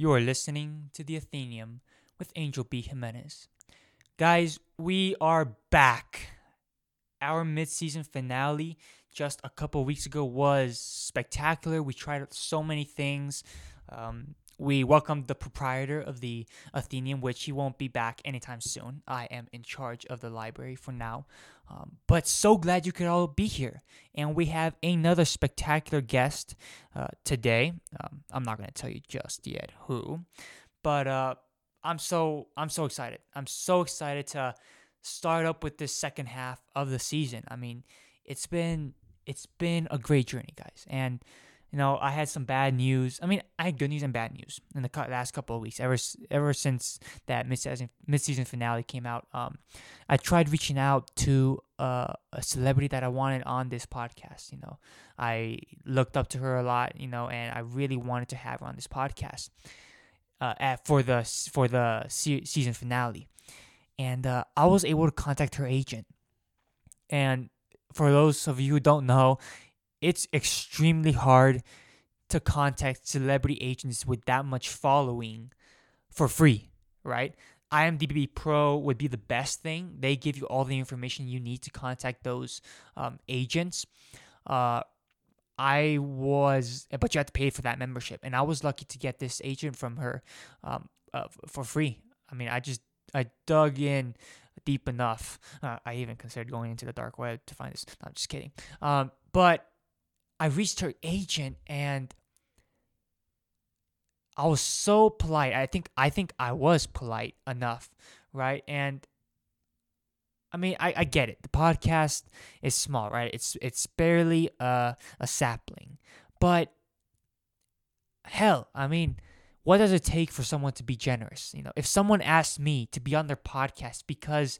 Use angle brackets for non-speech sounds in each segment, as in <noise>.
You are listening to the Athenium with Angel B. Jimenez. Guys, we are back. Our midseason finale just a couple weeks ago was spectacular. We tried so many things. Um, we welcomed the proprietor of the Athenium, which he won't be back anytime soon. I am in charge of the library for now. Um, but so glad you could all be here. And we have another spectacular guest uh, today. Um, I'm not going to tell you just yet who, but uh, I'm so I'm so excited. I'm so excited to start up with this second half of the season. I mean, it's been it's been a great journey, guys, and you know, I had some bad news. I mean, I had good news and bad news in the last couple of weeks. Ever ever since that mid-season mid-season finale came out, um, I tried reaching out to uh, a celebrity that I wanted on this podcast. You know, I looked up to her a lot. You know, and I really wanted to have her on this podcast uh, at for the for the se- season finale, and uh, I was able to contact her agent. And for those of you who don't know, it's extremely hard to contact celebrity agents with that much following for free, right? IMDb Pro would be the best thing. They give you all the information you need to contact those um, agents. Uh, I was, but you had to pay for that membership, and I was lucky to get this agent from her um, uh, for free. I mean, I just I dug in deep enough. Uh, I even considered going into the dark web to find this. No, I'm just kidding. Um, but I reached her agent and I was so polite. I think I think I was polite enough, right? And I mean, I, I get it. The podcast is small, right? It's it's barely a a sapling, but hell, I mean, what does it take for someone to be generous? You know, if someone asked me to be on their podcast because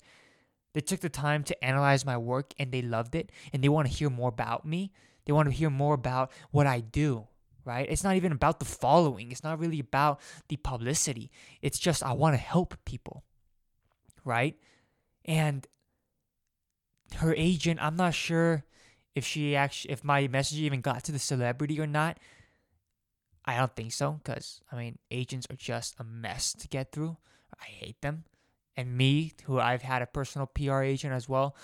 they took the time to analyze my work and they loved it and they want to hear more about me, they want to hear more about what I do, right? It's not even about the following. It's not really about the publicity. It's just I want to help people, right? And her agent, I'm not sure if she actually, if my message even got to the celebrity or not. I don't think so, because I mean, agents are just a mess to get through. I hate them. And me, who I've had a personal PR agent as well,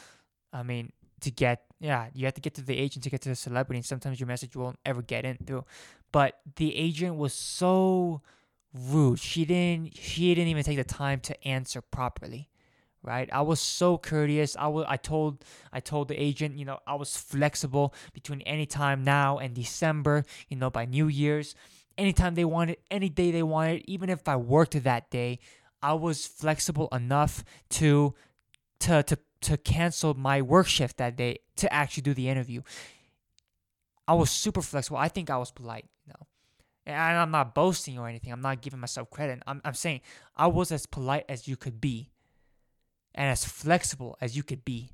I mean, to get yeah, you have to get to the agent to get to the celebrity, and sometimes your message won't ever get in through. But the agent was so rude. She didn't she didn't even take the time to answer properly. Right? I was so courteous. I was I told I told the agent, you know, I was flexible between any time now and December, you know, by New Year's. Anytime they wanted, any day they wanted, even if I worked that day, I was flexible enough to to to to cancel my work shift that day to actually do the interview. I was super flexible. I think I was polite, you know. And I'm not boasting or anything. I'm not giving myself credit. I'm, I'm saying I was as polite as you could be and as flexible as you could be.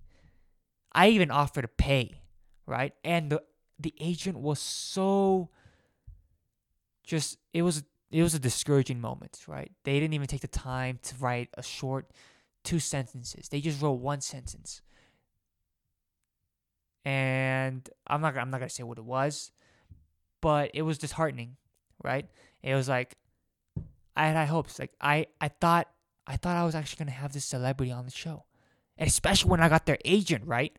I even offered to pay, right? And the the agent was so just it was it was a discouraging moment, right? They didn't even take the time to write a short two sentences. They just wrote one sentence. And I'm not I'm not gonna say what it was, but it was disheartening, right? It was like I had high hopes. Like I I thought I thought I was actually gonna have this celebrity on the show. Especially when I got their agent, right?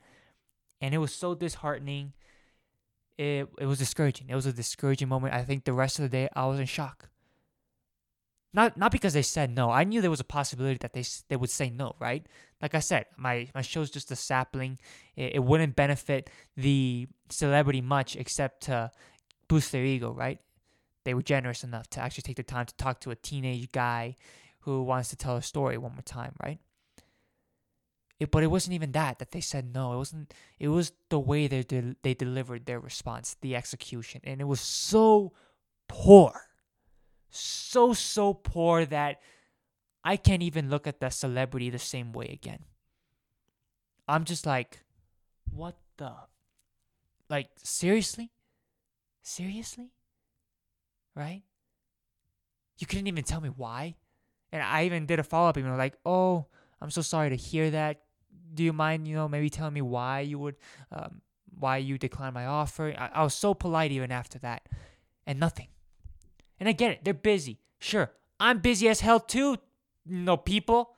And it was so disheartening. It it was discouraging. It was a discouraging moment. I think the rest of the day I was in shock. Not not because they said no. I knew there was a possibility that they they would say no, right? Like I said, my my show's just a sapling. It, it wouldn't benefit the celebrity much except to boost their ego, right? They were generous enough to actually take the time to talk to a teenage guy who wants to tell a story one more time, right? It, but it wasn't even that that they said no. It wasn't. It was the way they de- they delivered their response, the execution, and it was so poor so, so poor that I can't even look at the celebrity the same way again. I'm just like, what the? Like, seriously? Seriously? Right? You couldn't even tell me why? And I even did a follow up email like, oh, I'm so sorry to hear that. Do you mind, you know, maybe telling me why you would, um, why you declined my offer? I, I was so polite even after that. And nothing. And I get it, they're busy. Sure, I'm busy as hell too, know, people.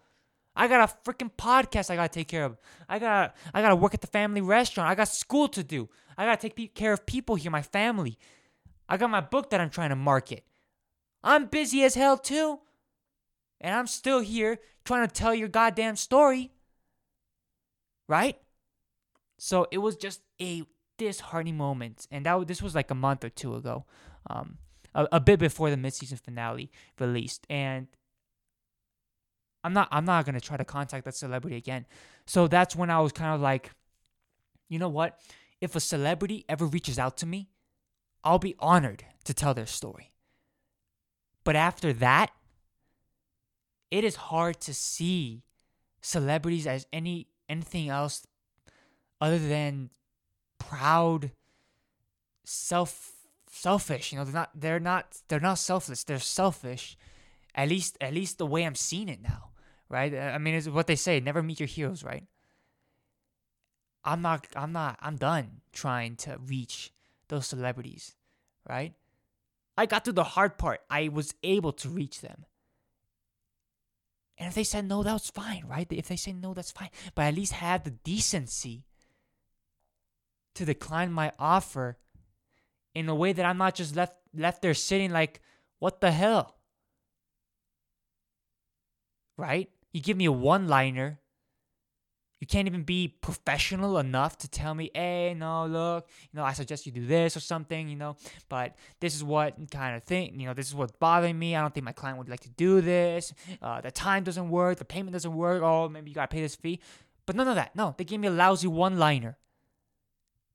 I got a freaking podcast I gotta take care of. I gotta I gotta work at the family restaurant. I got school to do. I gotta take care of people here, my family. I got my book that I'm trying to market. I'm busy as hell too. And I'm still here trying to tell your goddamn story. Right? So it was just a disheartening moment. And that this was like a month or two ago. Um, a, a bit before the midseason finale released. And I'm not I'm not gonna try to contact that celebrity again. So that's when I was kind of like, you know what? If a celebrity ever reaches out to me, I'll be honored to tell their story. But after that, it is hard to see celebrities as any anything else other than proud self selfish you know they're not they're not they're not selfless they're selfish at least at least the way i'm seeing it now right i mean it's what they say never meet your heroes right i'm not i'm not i'm done trying to reach those celebrities right I got to the hard part. I was able to reach them. And if they said no, that was fine, right? If they say no, that's fine. But at least have the decency to decline my offer in a way that I'm not just left left there sitting like, what the hell? Right? You give me a one liner you can't even be professional enough to tell me, hey, no, look, you know, I suggest you do this or something, you know, but this is what kind of thing, you know, this is what's bothering me. I don't think my client would like to do this. Uh, the time doesn't work, the payment doesn't work. Oh, maybe you gotta pay this fee. But none of that. No, they gave me a lousy one liner.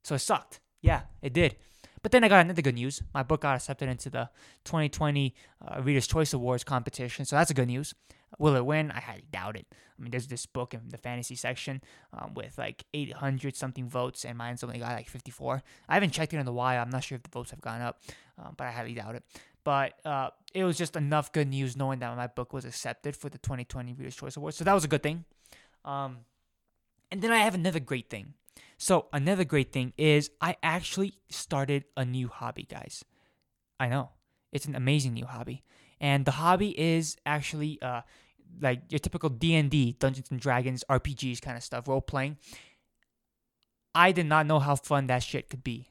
So it sucked. Yeah, it did. But then I got another good news. My book got accepted into the 2020 uh, Reader's Choice Awards competition. So that's a good news. Will it win? I highly doubt it. I mean, there's this book in the fantasy section um, with like 800 something votes, and mine's only got like 54. I haven't checked it in a while. I'm not sure if the votes have gone up, um, but I highly doubt it. But uh, it was just enough good news knowing that my book was accepted for the 2020 Reader's Choice Awards. So that was a good thing. Um, and then I have another great thing. So, another great thing is I actually started a new hobby, guys. I know. It's an amazing new hobby and the hobby is actually uh, like your typical D&D, Dungeons and Dragons, RPGs kind of stuff, role playing. I did not know how fun that shit could be.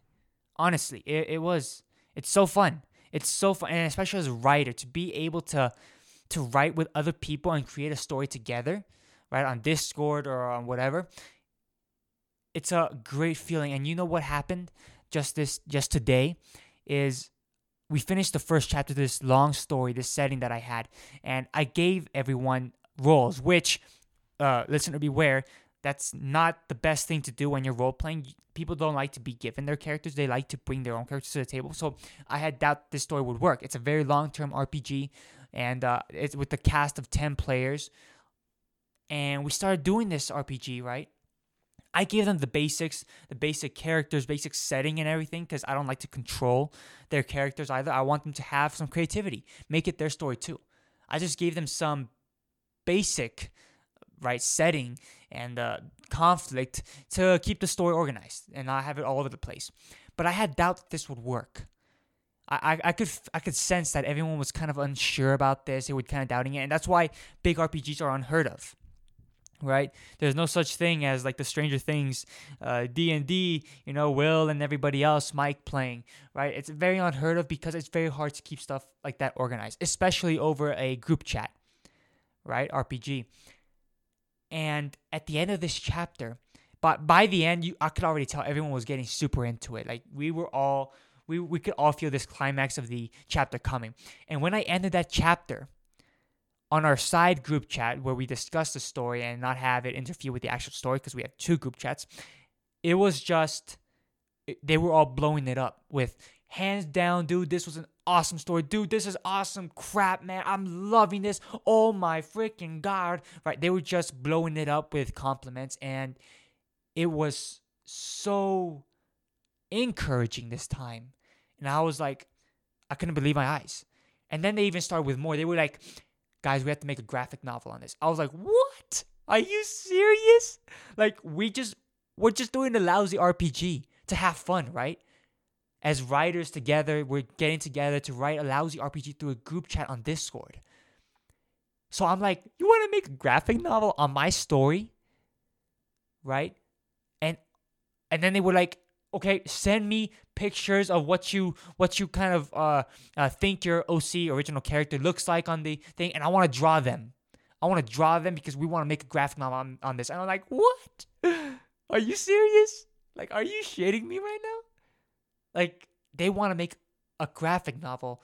Honestly, it, it was. It's so fun. It's so fun, and especially as a writer, to be able to to write with other people and create a story together, right on Discord or on whatever. It's a great feeling, and you know what happened just this just today is we finished the first chapter of this long story, this setting that I had, and I gave everyone roles, which, uh, listener beware, that's not the best thing to do when you're role playing. People don't like to be given their characters; they like to bring their own characters to the table. So I had doubt this story would work. It's a very long-term RPG, and uh, it's with the cast of ten players. And we started doing this RPG, right? I gave them the basics, the basic characters, basic setting, and everything because I don't like to control their characters either. I want them to have some creativity, make it their story too. I just gave them some basic, right, setting and uh, conflict to keep the story organized and not have it all over the place. But I had doubt that this would work. I, I, could I could sense that everyone was kind of unsure about this. They were kind of doubting it, and that's why big RPGs are unheard of right? There's no such thing as like the stranger things uh, d&d you know will and everybody else mike playing right? It's very unheard of because it's very hard to keep stuff like that organized especially over a group chat right? Rpg and at the end of this chapter but by the end you i could already tell everyone was getting super into it. Like we were all we, we could all feel this climax of the chapter coming. And when i ended that chapter on our side group chat where we discuss the story and not have it interfere with the actual story because we have two group chats, it was just they were all blowing it up with hands down, dude. This was an awesome story, dude. This is awesome crap, man. I'm loving this. Oh my freaking god! Right? They were just blowing it up with compliments, and it was so encouraging this time. And I was like, I couldn't believe my eyes. And then they even started with more. They were like, guys, we have to make a graphic novel on this. I was like, what? Are you serious? Like, we just, we're just doing a lousy RPG to have fun, right? as writers together, we're getting together to write a lousy RPG through a group chat on Discord. So I'm like, you want to make a graphic novel on my story? Right? And and then they were like, okay, send me pictures of what you what you kind of uh, uh think your OC original character looks like on the thing, and I want to draw them. I want to draw them because we want to make a graphic novel on, on this. And I'm like, what? <laughs> Are you serious? Like, are you shitting me right now? Like they want to make a graphic novel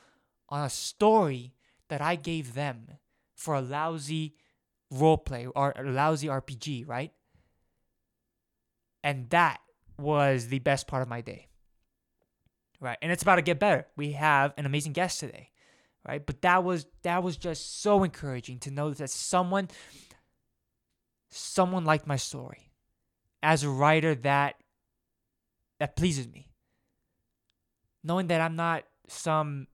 on a story that I gave them for a lousy roleplay or a lousy RPG, right? And that was the best part of my day. Right? And it's about to get better. We have an amazing guest today. Right? But that was that was just so encouraging to know that someone someone liked my story. As a writer that that pleases me knowing that I'm not some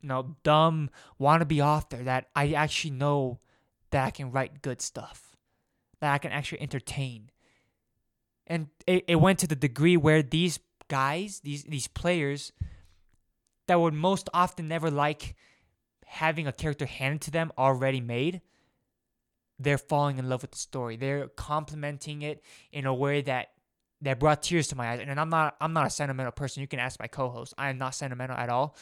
you know dumb wannabe author that I actually know that I can write good stuff that I can actually entertain and it, it went to the degree where these guys these these players that would most often never like having a character handed to them already made they're falling in love with the story they're complimenting it in a way that that brought tears to my eyes. And I'm not I'm not a sentimental person. You can ask my co-host. I am not sentimental at all.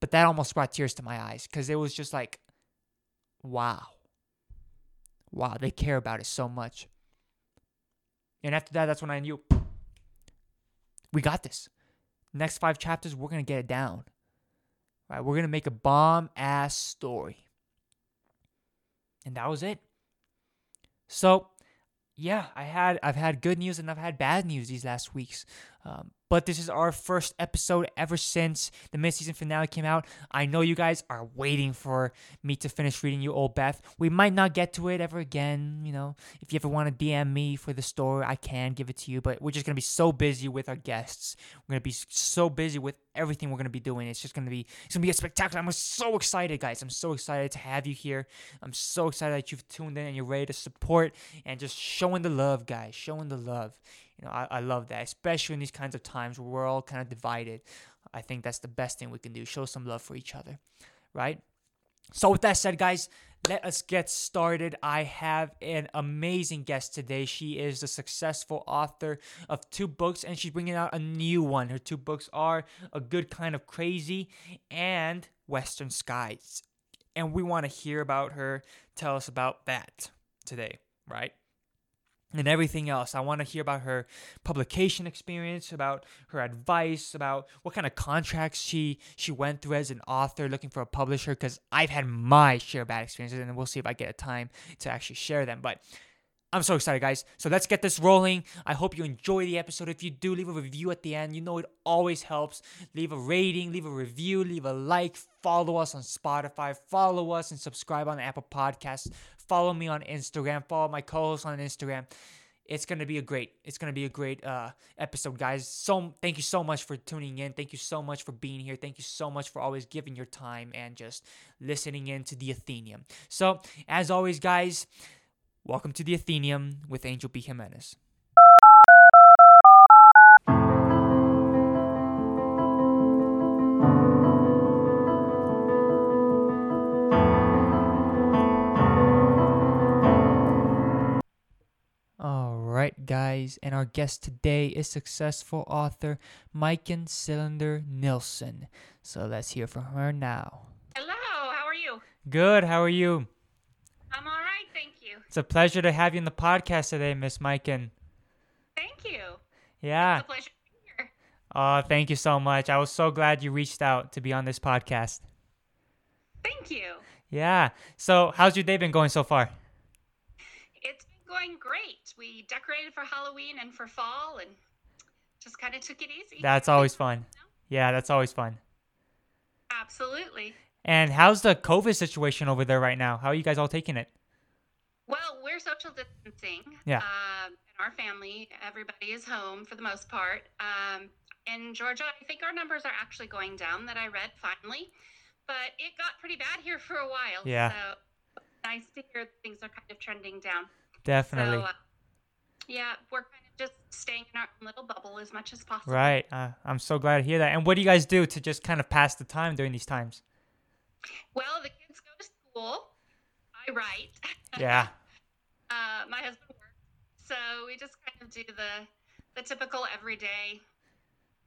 But that almost brought tears to my eyes because it was just like, wow. Wow, they care about it so much. And after that, that's when I knew we got this. Next five chapters, we're gonna get it down. Right? We're gonna make a bomb ass story. And that was it. So yeah, I had I've had good news and I've had bad news these last weeks. Um, but this is our first episode ever since the mid-season finale came out. I know you guys are waiting for me to finish reading you, Old Beth. We might not get to it ever again. You know, if you ever want to DM me for the story, I can give it to you. But we're just gonna be so busy with our guests. We're gonna be so busy with everything we're gonna be doing. It's just gonna be it's gonna be a spectacular. I'm so excited, guys. I'm so excited to have you here. I'm so excited that you've tuned in and you're ready to support and just showing the love, guys. Showing the love. You know, I, I love that, especially in these kinds of times where we're all kind of divided. I think that's the best thing we can do. Show some love for each other, right? So, with that said, guys, let us get started. I have an amazing guest today. She is a successful author of two books, and she's bringing out a new one. Her two books are A Good Kind of Crazy and Western Skies. And we want to hear about her. Tell us about that today, right? And everything else. I want to hear about her publication experience, about her advice, about what kind of contracts she she went through as an author looking for a publisher because I've had my share of bad experiences and we'll see if I get a time to actually share them. But I'm so excited, guys. So let's get this rolling. I hope you enjoy the episode. If you do, leave a review at the end. You know it always helps. Leave a rating, leave a review, leave a like, follow us on Spotify, follow us and subscribe on Apple Podcasts. Follow me on Instagram. Follow my co-host on Instagram. It's gonna be a great. It's gonna be a great uh, episode, guys. So thank you so much for tuning in. Thank you so much for being here. Thank you so much for always giving your time and just listening in to the Athenium. So as always, guys, welcome to the Athenium with Angel B. Jimenez. right, guys, and our guest today is successful author Majken Cylinder Nilsson. So let's hear from her now. Hello, how are you? Good, how are you? I'm all right, thank you. It's a pleasure to have you in the podcast today, Miss Majken. Thank you. Yeah. It's a pleasure to be here. Oh, thank you so much. I was so glad you reached out to be on this podcast. Thank you. Yeah. So, how's your day been going so far? It's been going great. We decorated for Halloween and for fall and just kind of took it easy. That's always fun. Yeah, that's always fun. Absolutely. And how's the COVID situation over there right now? How are you guys all taking it? We're social distancing. Yeah. Um, in our family, everybody is home for the most part. Um, in Georgia, I think our numbers are actually going down that I read finally, but it got pretty bad here for a while. Yeah. So nice to hear things are kind of trending down. Definitely. So, uh, yeah, we're kind of just staying in our little bubble as much as possible. Right. Uh, I'm so glad to hear that. And what do you guys do to just kind of pass the time during these times? Well, the kids go to school. I write. Yeah. <laughs> <laughs> uh, my husband works, so we just kind of do the the typical everyday,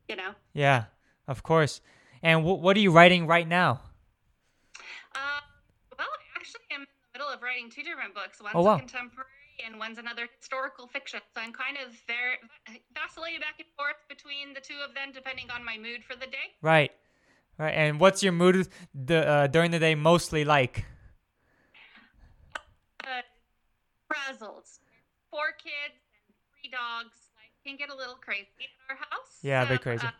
you know. Yeah. Of course. And wh- what are you writing right now? Uh, well, I actually am in the middle of writing two different books. One's Oh, wow. contemporary and one's another historical fiction. So I'm kind of very vacillating back and forth between the two of them, depending on my mood for the day. Right. Right. And what's your mood the, uh, during the day mostly like? Uh, frazzled. Four kids and three dogs. Like, can get a little crazy in our house. Yeah, a bit crazy. uh,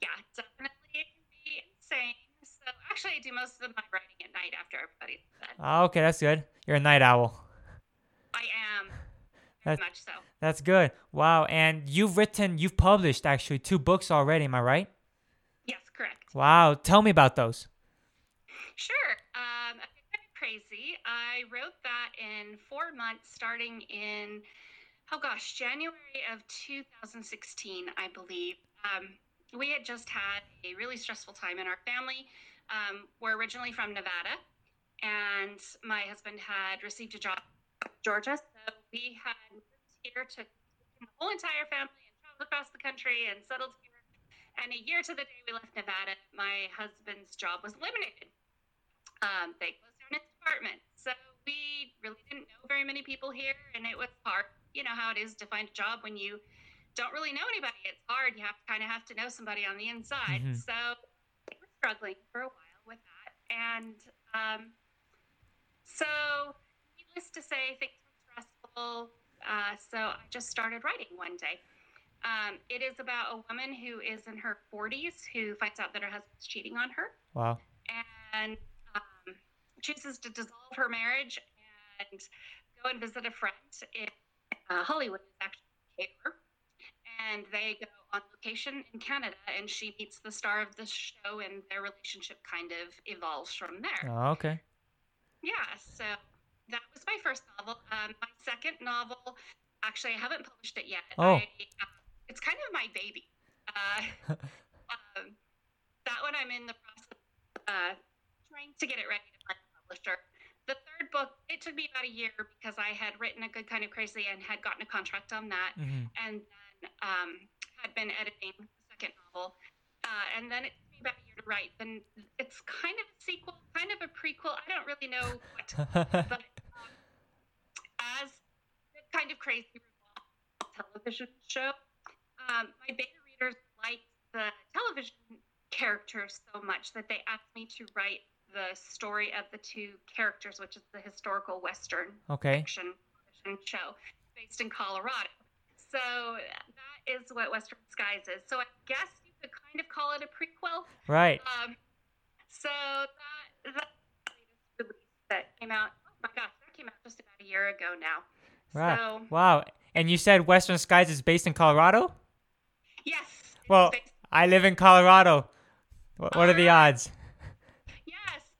yeah, definitely it can be insane. So actually, I do most of my writing at night after everybody's bed. Oh, okay, that's good. You're a night owl. I am <laughs> very That's- much so. That's good. Wow. And you've written, you've published actually two books already. Am I right? Yes, correct. Wow. Tell me about those. Sure. Um, a bit kind of crazy. I wrote that in four months, starting in, oh gosh, January of 2016, I believe. Um, we had just had a really stressful time in our family. Um, we're originally from Nevada, and my husband had received a job in Georgia. So we had moved here to the whole entire family and traveled across the country and settled here. And a year to the day we left Nevada, my husband's job was eliminated. Um, they closed down his department. So we really didn't know very many people here, and it was hard. You know how it is to find a job when you don't really know anybody. It's hard. You have to kind of have to know somebody on the inside. Mhm. So we were struggling for a while with that. And um, so, needless to say, things were stressful. Uh, so I just started writing one day. Um, it is about a woman who is in her 40s who finds out that her husband's cheating on her Wow. and chooses to dissolve her marriage and go and visit a friend in uh, Hollywood, actually. And they go on location in Canada, and she meets the star of the show, and their relationship kind of evolves from there. Oh, okay. Yeah, so that was my first novel. Um, my second novel, actually, I haven't published it yet. Oh. I, uh, it's kind of my baby. Uh, <laughs> um, that one I'm in the process of uh, trying to get it ready to publisher. The third book, it took me about a year because I had written a good kind of crazy and had gotten a contract on that, hmm and then um, had been editing the second novel. Uh, and then it took me about a year to write. Then it's kind of a sequel, kind of a prequel. I don't really know what to <laughs> but um, as kind of crazy television show, um, my beta readers liked the television characters so much that they asked me to write the story of the two characters, which is the historical Western okay. fiction television show based in Colorado. So that is what Western Skies is. So I guess you could kind of call it a prequel. Right. Um, so that that release that came out. Oh my gosh, that came out just about a year ago now. Right. So Wow. And you said Western Skies is based in Colorado? yes. Well, I live in Colorado. What, what are the odds? yes.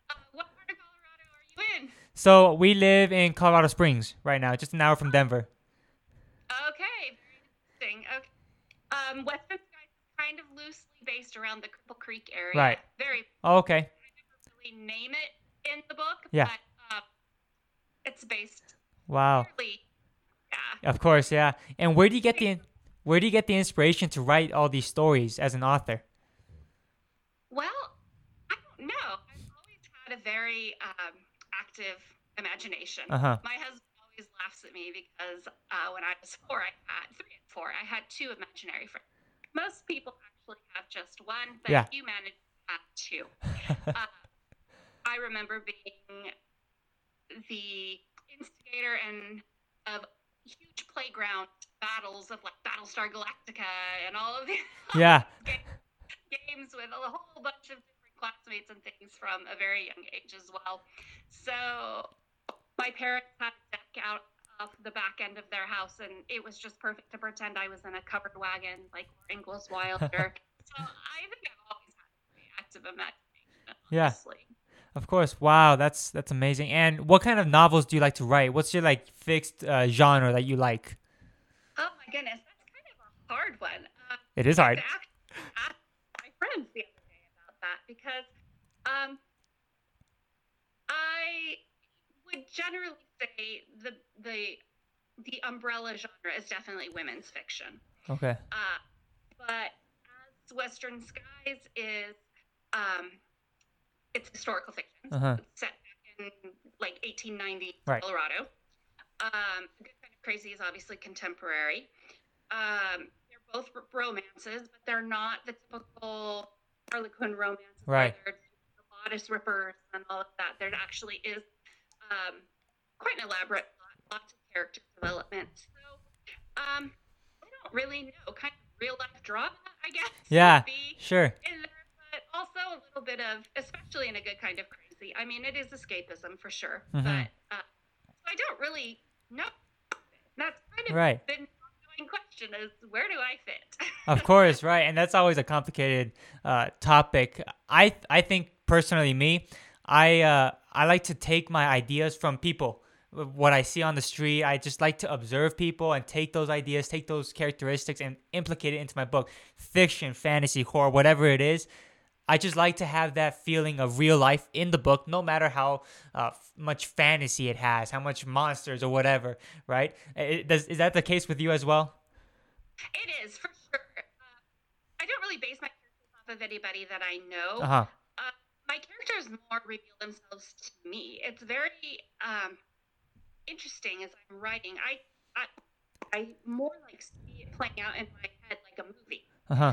Uh, what part of Colorado are you in? So we live in Colorado Springs right now, just an hour from Denver. Okay, very interesting. Okay. Um, Western Skies is kind of loosely based around the Cripple Creek area. Right. Very Oh, okay. Really name it in the book, Yeah. but um, it's based Wow. fairly. Yeah. Of course, yeah. And where do you get the where do you get the inspiration to write all these stories as an author? Well, I don't know. I've always had a very um, active imagination. Uh huh. My husband always laughs at me because uh, when I was four, I had three and four, I had two imaginary friends. Most people actually have just one, but Yeah. you managed to have two. <laughs> uh, I remember being the instigator and of huge playground battles of like Battlestar Galactica and all of these yeah. <laughs> games with a whole bunch of classmates and things from a very young age as well. So my parents had a deck out off the back end of their house, and it was just perfect to pretend I was in a covered wagon like Ingalls Wilder. <laughs> so I think I've always had a very active imagination. Yeah. Of course. Wow, that's that's amazing. And what kind of novels do you like to write? What's your like fixed uh, genre that you like? Oh my goodness, that's kind of a hard one. Uh, it is hard. ask my friends the other day about that because um, I would generally say the the the umbrella genre is definitely women's fiction. Okay. Uh, but as Western Skies is, um, it's historical fiction. Uh-huh. It's set back in like 1890 Right. Colorado. Um, Good Kind of Crazy is obviously contemporary. Um, they're both r- romances, but they're not the typical Harlequin romance. Right. The bodice rippers and all of that. There actually is um, quite an elaborate plot, lots of character development. So, um, I don't really know. Kind of real life drama, I guess. Yeah. Sure. there, but also a little bit of, especially in a good kind of crazy. I mean, it is escapism for sure, Mhm. but uh, I don't really know. That's kind of Right. been question: is where do I fit? Of course, <laughs> right, and that's always a complicated uh, topic. I I think personally, me, I uh, I like to take my ideas from people. What I see on the street, I just like to observe people and take those ideas, take those characteristics, and implicate it into my book. Fiction, fantasy, horror, whatever it is. I just like to have that feeling of real life in the book, no matter how uh, f- much fantasy it has, how much monsters or whatever, right? Does, is that the case with you as well? it is for sure. Uh, I don't really base my characters off of anybody that I know. Uh huh. uh, my characters more reveal themselves to me. It's very um, interesting as I'm writing. I, I I more like see it playing out in my head like a movie. Uh huh.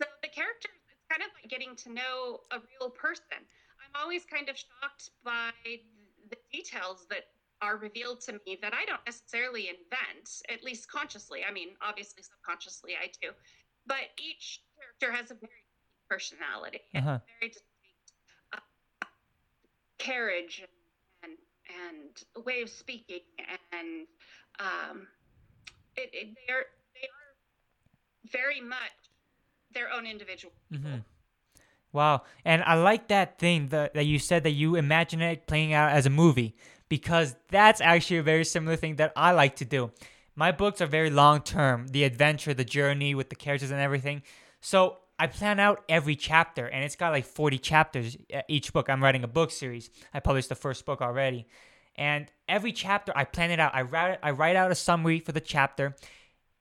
So the characters, it's kind of like getting to know a real person. I'm always kind of shocked by the details that are revealed to me that I don't necessarily invent, at least consciously. I mean, obviously subconsciously I do. But each character has a very distinct personality Uh-huh. very distinct uh, carriage and, and and way of speaking and um, it, it, they are they are very much their own individual people. hmm Wow. And I like that thing that, that you said that you imagine it playing out as a movie because that's actually a very similar thing that I like to do. My books are very long term, the adventure, the journey with the characters and everything. So I plan out every chapter and it's got like 40 chapters each book. I'm writing a book series. I published the first book already. And every chapter I plan it out. I write I write out a summary for the chapter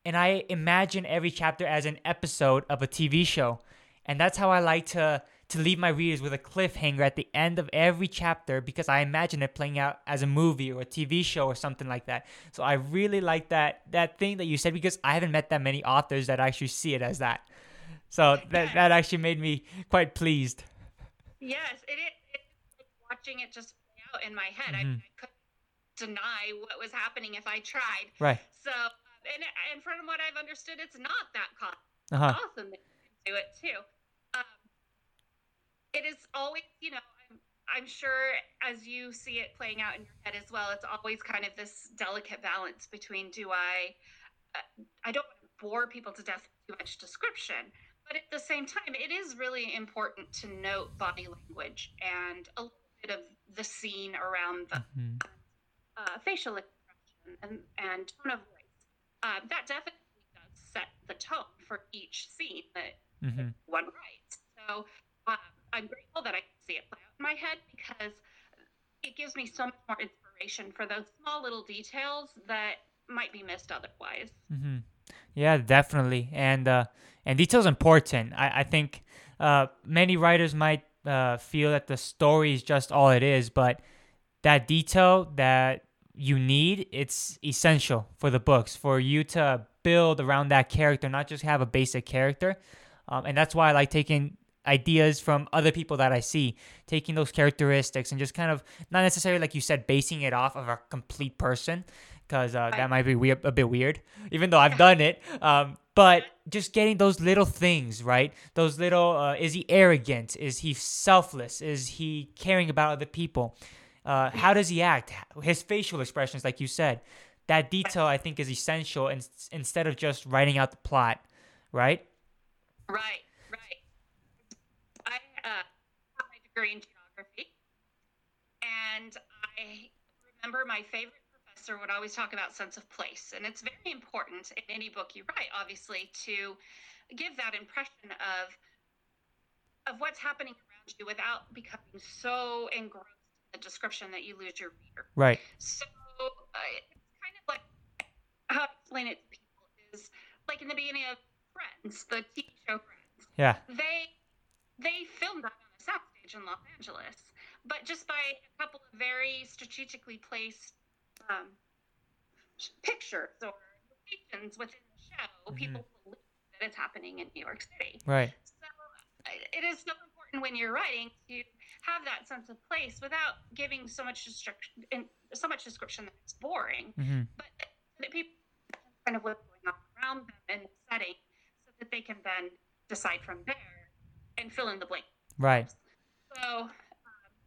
and I imagine every chapter as an episode of a TV show. And that's how I like to to leave my readers with a cliffhanger at the end of every chapter because I imagine it playing out as a movie or a TV show or something like that. So I really like that that thing that you said because I haven't met that many authors that actually see it as that. So <laughs> that that actually made me quite pleased. Yes, it is. It's like watching it just play out in my head. I, Mhm. I couldn't deny what was happening if I tried. Right. So, and, and from what I've understood, it's not that common. Uh-huh. awesome that can do it too. Um, it is always, you know, I'm, I'm sure as you see it playing out in your head as well, it's always kind of this delicate balance between do I, uh, I don't want to bore people to death with too much description, but at the same time, it is really important to note body language and a little bit of the scene around the Mhm. uh, facial expression and, and tone of Uh, that definitely does set the tone for each scene that Mhm. one writes. So um, I'm grateful that I can see it play out in my head because it gives me so much more inspiration for those small little details that might be missed otherwise. Mm-hmm. Yeah, definitely, and uh, and detail's important. I I think uh, many writers might uh, feel that the story is just all it is, but that detail that you need it's essential for the books for you to build around that character, not just have a basic character. Um, and that's why I like taking ideas from other people that I see, taking those characteristics and just kind of not necessarily like you said, basing it off of a complete person, because uh, that might be weird, a bit weird, even though I've done it. Um, but just getting those little things, right? Those little, uh, is he arrogant? Is he selfless? Is he caring about other people? Uh, how does he act? His facial expressions, like you said, that detail I think is essential. And instead of just writing out the plot, right? Right, right. I uh, have my degree in geography, and I remember my favorite professor would always talk about sense of place, and it's very important in any book you write, obviously, to give that impression of of what's happening around you without becoming so engrossed in the description that you lose your reader. Right. So uh, it's kind of like how I explain it to people is like in the beginning of Friends, the TV show Friends. Yeah. They they filmed that on a soundstage in Los Angeles, but just by a couple of very strategically placed um, pictures or locations within the show, Mhm. people believe that it's happening in New York City. Right. So it is so important when you're writing to have that sense of place without giving so much description, so much description that it's boring, hmm but that people kind of what's going on around them and the setting, so that they can then decide from there and fill in the blank. Right. So um,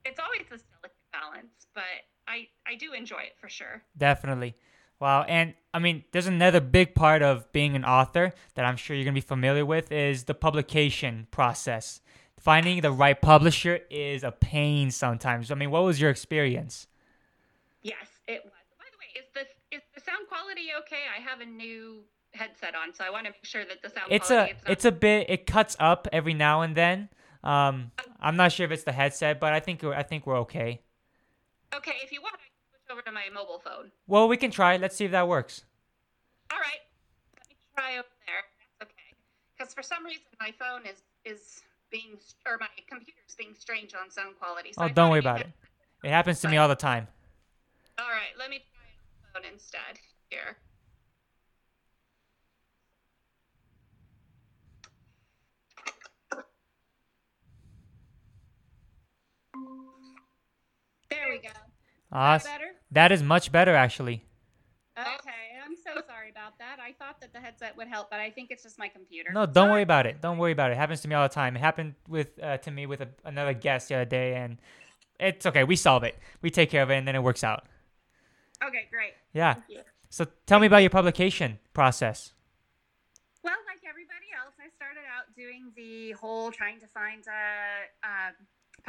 it's always this delicate balance, but I I do enjoy it for sure. Definitely. Wow. And I mean, there's another big part of being an author that I'm sure you're going to be familiar with is the publication process. Finding the right publisher is a pain sometimes. I mean, what was your experience? Yes, it was. By the way, is the is the sound quality okay? I have a new headset on, so I want to make sure that the sound It's quality a it's a bit it cuts up every now and then. Um, I'm not sure if it's the headset, but I think we're, I think we're okay. okay. If you want, I can switch over to my mobile phone. Well, we can try. Let's see if that works. All right, let me try over there. That's okay. Because for some reason my phone is is being or my computer is being strange on sound quality. So Oh, I don't worry about it. It happens to me all the time. All right, let me try phone instead here. There we go. Awesome. Better? That is much better, actually. Okay, so sorry about that. I thought that the headset would help, but I think it's just my computer. No, don't worry about it. Don't worry about it. It happens to me all the time. It happened with uh, to me with a, another guest the other day, and it's okay. We solve it. We take care of it, and then it works out. Okay, great. Yeah. So tell me about your publication process. Well, like everybody else, I started out doing the whole trying to find a, a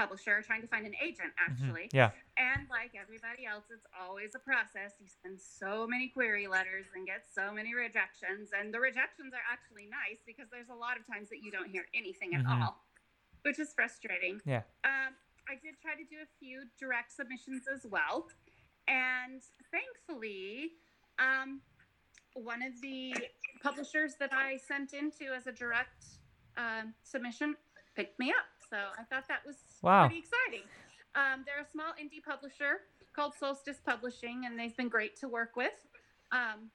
publisher, trying to find an agent, Mhm. actually. Yeah. And like everybody else, it's always a process. You send so many query letters and get so many rejections. And the rejections are actually nice because there's a lot of times that you don't hear anything at Mhm. all, which is frustrating. Yeah. Um, I did try to do a few direct submissions as well. And thankfully, um, one of the publishers that I sent into as a direct um, submission picked me up. So I thought that was Wow. pretty exciting. Um, they're a small indie publisher called Solstice Publishing, and they've been great to work with. Um,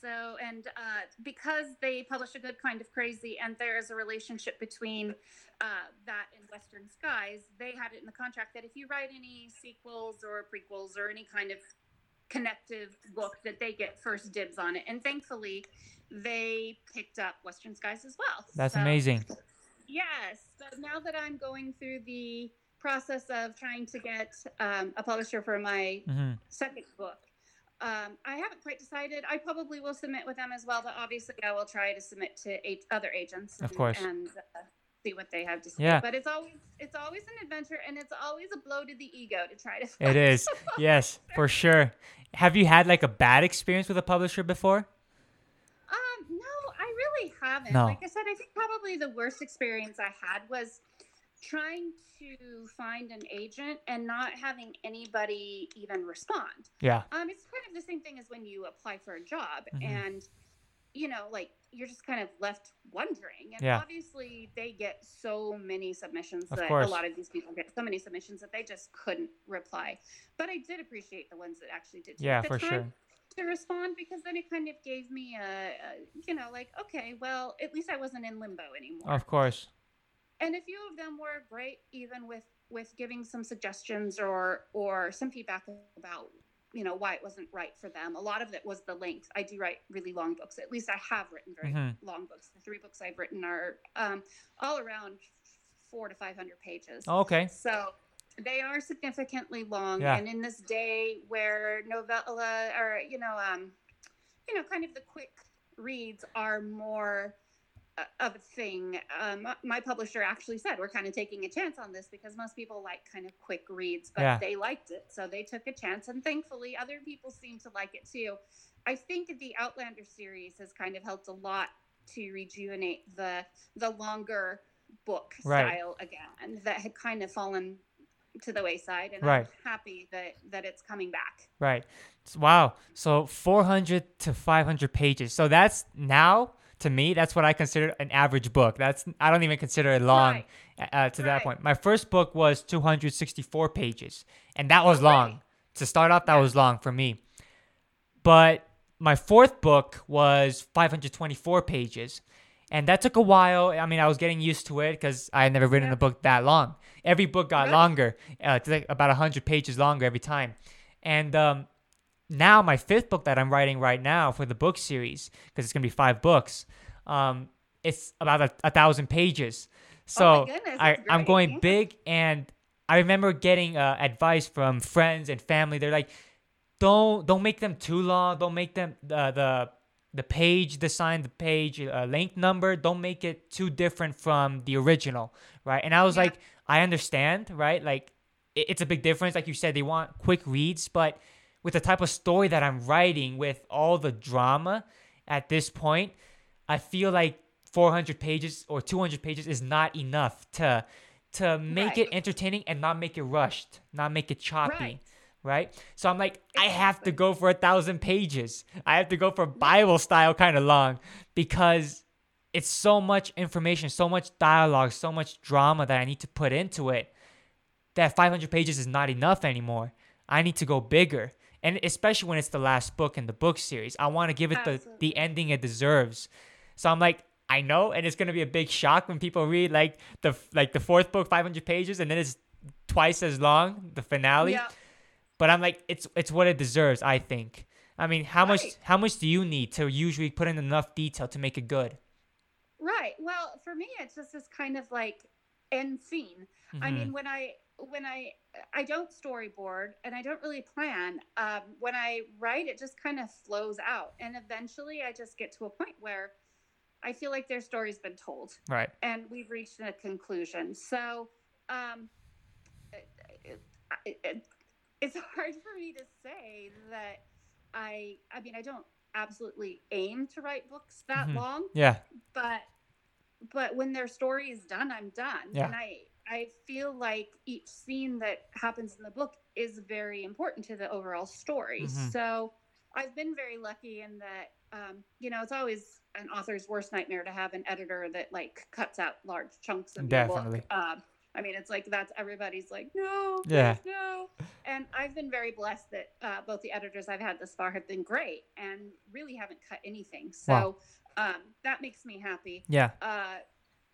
so, and uh, because they publish a good kind of crazy, and there is a relationship between uh, that and Western Skies, they had it in the contract that if you write any sequels or prequels or any kind of connective book, that they get first dibs on it. And thankfully, they picked up Western Skies as well. That's So- amazing. Yes. So now that I'm going through the process of trying to get um, a publisher for my hmm second book, um, I haven't quite decided. I probably will submit with them as well, but obviously I will try to submit to eight other agents. Of and, course. And uh, see what they have to say. Yeah. But it's always it's always an adventure, and it's always a blow to the ego to try to. It is. <laughs> Yes, for sure. Have you had like a bad experience with a publisher before? Really haven't. No. Like I said, I think probably the worst experience I had was trying to find an agent and not having anybody even respond. Yeah. Um, it's kind of the same thing as when you apply for a job Mhm. and you know, like you're just kind of left wondering. And Yeah. obviously they get so many submissions Of that course. a lot of these people get so many submissions that they just couldn't reply. But I did appreciate the ones that actually did Yeah, for time sure. To respond because then it kind of gave me a, a you know like okay well at least i wasn't in limbo anymore Of course. and a few of them were great even with with giving some suggestions or or some feedback about you know why it wasn't right for them a lot of it was the length i do write really long books at least i have written very Mhm. long books the three books i've written are um, all around four to five hundred pages okay. so they are significantly long, Yeah. and in this day where novella or you know, um, you know, kind of the quick reads are more of a thing. Um, my publisher actually said we're kind of taking a chance on this because most people like kind of quick reads, but Yeah. they liked it, so they took a chance, and thankfully, other people seem to like it too. I think the Outlander series has kind of helped a lot to rejuvenate the the longer book Right. style again that had kind of fallen to the wayside, and Right. I'm happy that that it's coming back. Right. Wow. So 400 to 500 pages. So that's now to me that's what I consider an average book. That's I don't even consider it long Right. uh, to that point. My first book was 264 pages, and that was long. To start off, that Yeah. was long for me. But my fourth book was 524 pages, and that took a while. I mean, I was getting used to it because I had never written Yeah. a book that long. Every book got Right. longer, uh, it's like about 100 pages longer every time. And um, now my fifth book that I'm writing right now for the book series, because it's gonna be five books, um, it's about a, a thousand pages. So Oh goodness, I, I'm going big, and I remember getting uh, advice from friends and family. They're like, "Don't don't make them too long. Don't make them the the the page design, the page uh, length number. Don't make it too different from the original, right?" And I was Yeah. like, "I understand, right? Like, it, it's a big difference. Like you said, they want quick reads, but with the type of story that I'm writing, with all the drama at this point, I feel like 400 pages or 200 pages is not enough to to make it entertaining and not make it rushed, not make it choppy, Right. Right? So I'm like, I have to go for a thousand pages. I have to go for Bible style kind of long because it's so much information, so much dialogue, so much drama that I need to put into it that 500 pages is not enough anymore. I need to go bigger. And especially when it's the last book in the book series, I want to give it the, the ending it deserves. So I'm like, I know, and it's gonna be a big shock when people read like the like the fourth book, 500 pages, and then it's twice as long, the finale. Yeah. But I'm like, it's it's what it deserves. I think. I mean, how much how much do you need to usually put in enough detail to make it good? Right. Well, for me, it's just this kind of like end scene. I Mhm. mean, when I when I I don't storyboard and I don't really plan. Um, when I write, it just kind of flows out, and eventually, I just get to a point where I feel like their story's been told, right. and we've reached a conclusion. So, um, it, it, it, it's <laughs> hard for me to say that I. I mean, I don't absolutely aim to write books that Mhm. long Yeah. but but when their story is done i'm done Yeah. and i i feel like each scene that happens in the book is very important to the overall story Mhm. so i've been very lucky in that um, you know it's always an author's worst nightmare to have an editor that like cuts out large chunks of your Definitely. book um, i mean it's like that's everybody's like no Yeah. no and i've been very blessed that uh, both the editors i've had this far have been great and really haven't cut anything so Wow. um, that makes me happy Yeah. uh,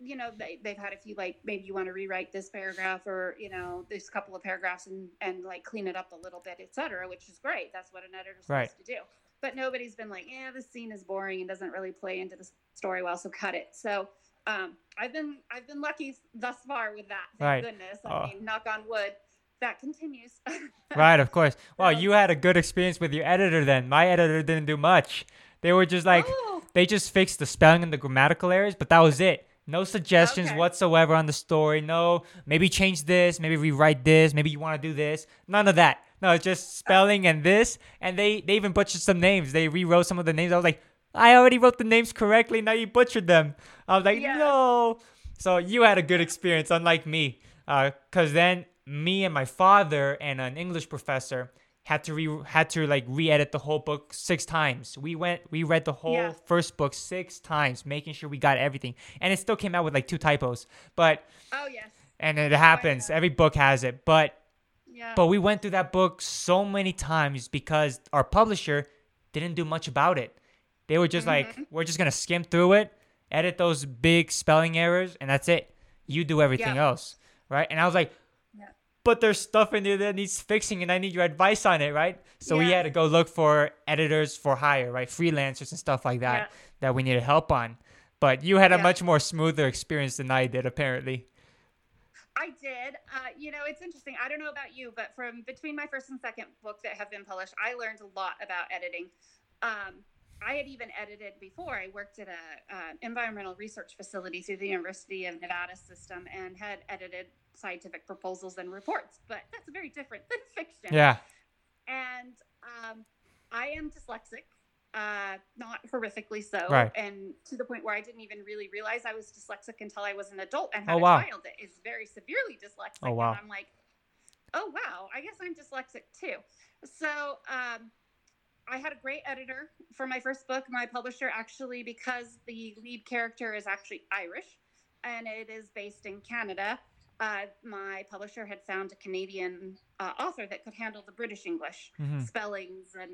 you know, they, they've had a few like maybe you want to rewrite this paragraph or you know this couple of paragraphs and and like clean it up a little bit, etc., which is great. That's what an editor's Right. supposed to do. But nobody's been like, yeah, this scene is boring and doesn't really play into the story well, so cut it. So um, I've been I've been lucky thus far with that. Thank Right. goodness. Oh. I mean, knock on wood, that continues. <laughs> Right, of course. Well, you had a good experience with your editor then. My editor didn't do much. They were just like Oh, they just fixed the spelling and the grammatical errors, but that was it. No suggestions Okay. whatsoever on the story. No, maybe change this, maybe rewrite this, maybe you want to do this. None of that. No, it's just spelling and this. And they they even butchered some names. They rewrote some of the names. I was like, I already wrote the names correctly. Now you butchered them. I was like, Yeah. no. So you had a good experience, unlike me. Uh, cause then me and my father and an English professor had to re had to like re-edit the whole book six times. We went we read the whole Yeah. first book six times, making sure we got everything. And it still came out with like two typos. But oh yes, and it happens. know. Every book has it. But yeah. but we went through that book so many times because our publisher didn't do much about it. They were just like, Mhm. we're just gonna skim through it, edit those big spelling errors, and that's it. You do everything Yeah. else, right? And I was like, Yeah. but there's stuff in there that needs fixing, and I need your advice on it, right? So we had to go look for editors for hire, right? Freelancers and stuff like that Yeah. that we needed help on. But you had a much more smoother experience than I did, apparently. I did. Uh, you know, it's interesting. I don't know about you, but from between my first and second book that have been published, I learned a lot about editing. Um, I had even edited before. I worked at a uh, environmental research facility through the University of Nevada system and had edited scientific proposals and reports. But that's very different than <laughs> fiction. Yeah. And um, I am dyslexic, uh, not horrifically so, Right. and to the point where I didn't even really realize I was dyslexic until I was an adult and had Oh, a wow. child that is very severely dyslexic. Oh, wow. And I'm like, oh wow, I guess I'm dyslexic too. So um, I had a great editor for my first book. My publisher actually, because the lead character is actually Irish and it is based in Canada. Uh, my publisher had found a Canadian uh, author that could handle the British English hmm spellings and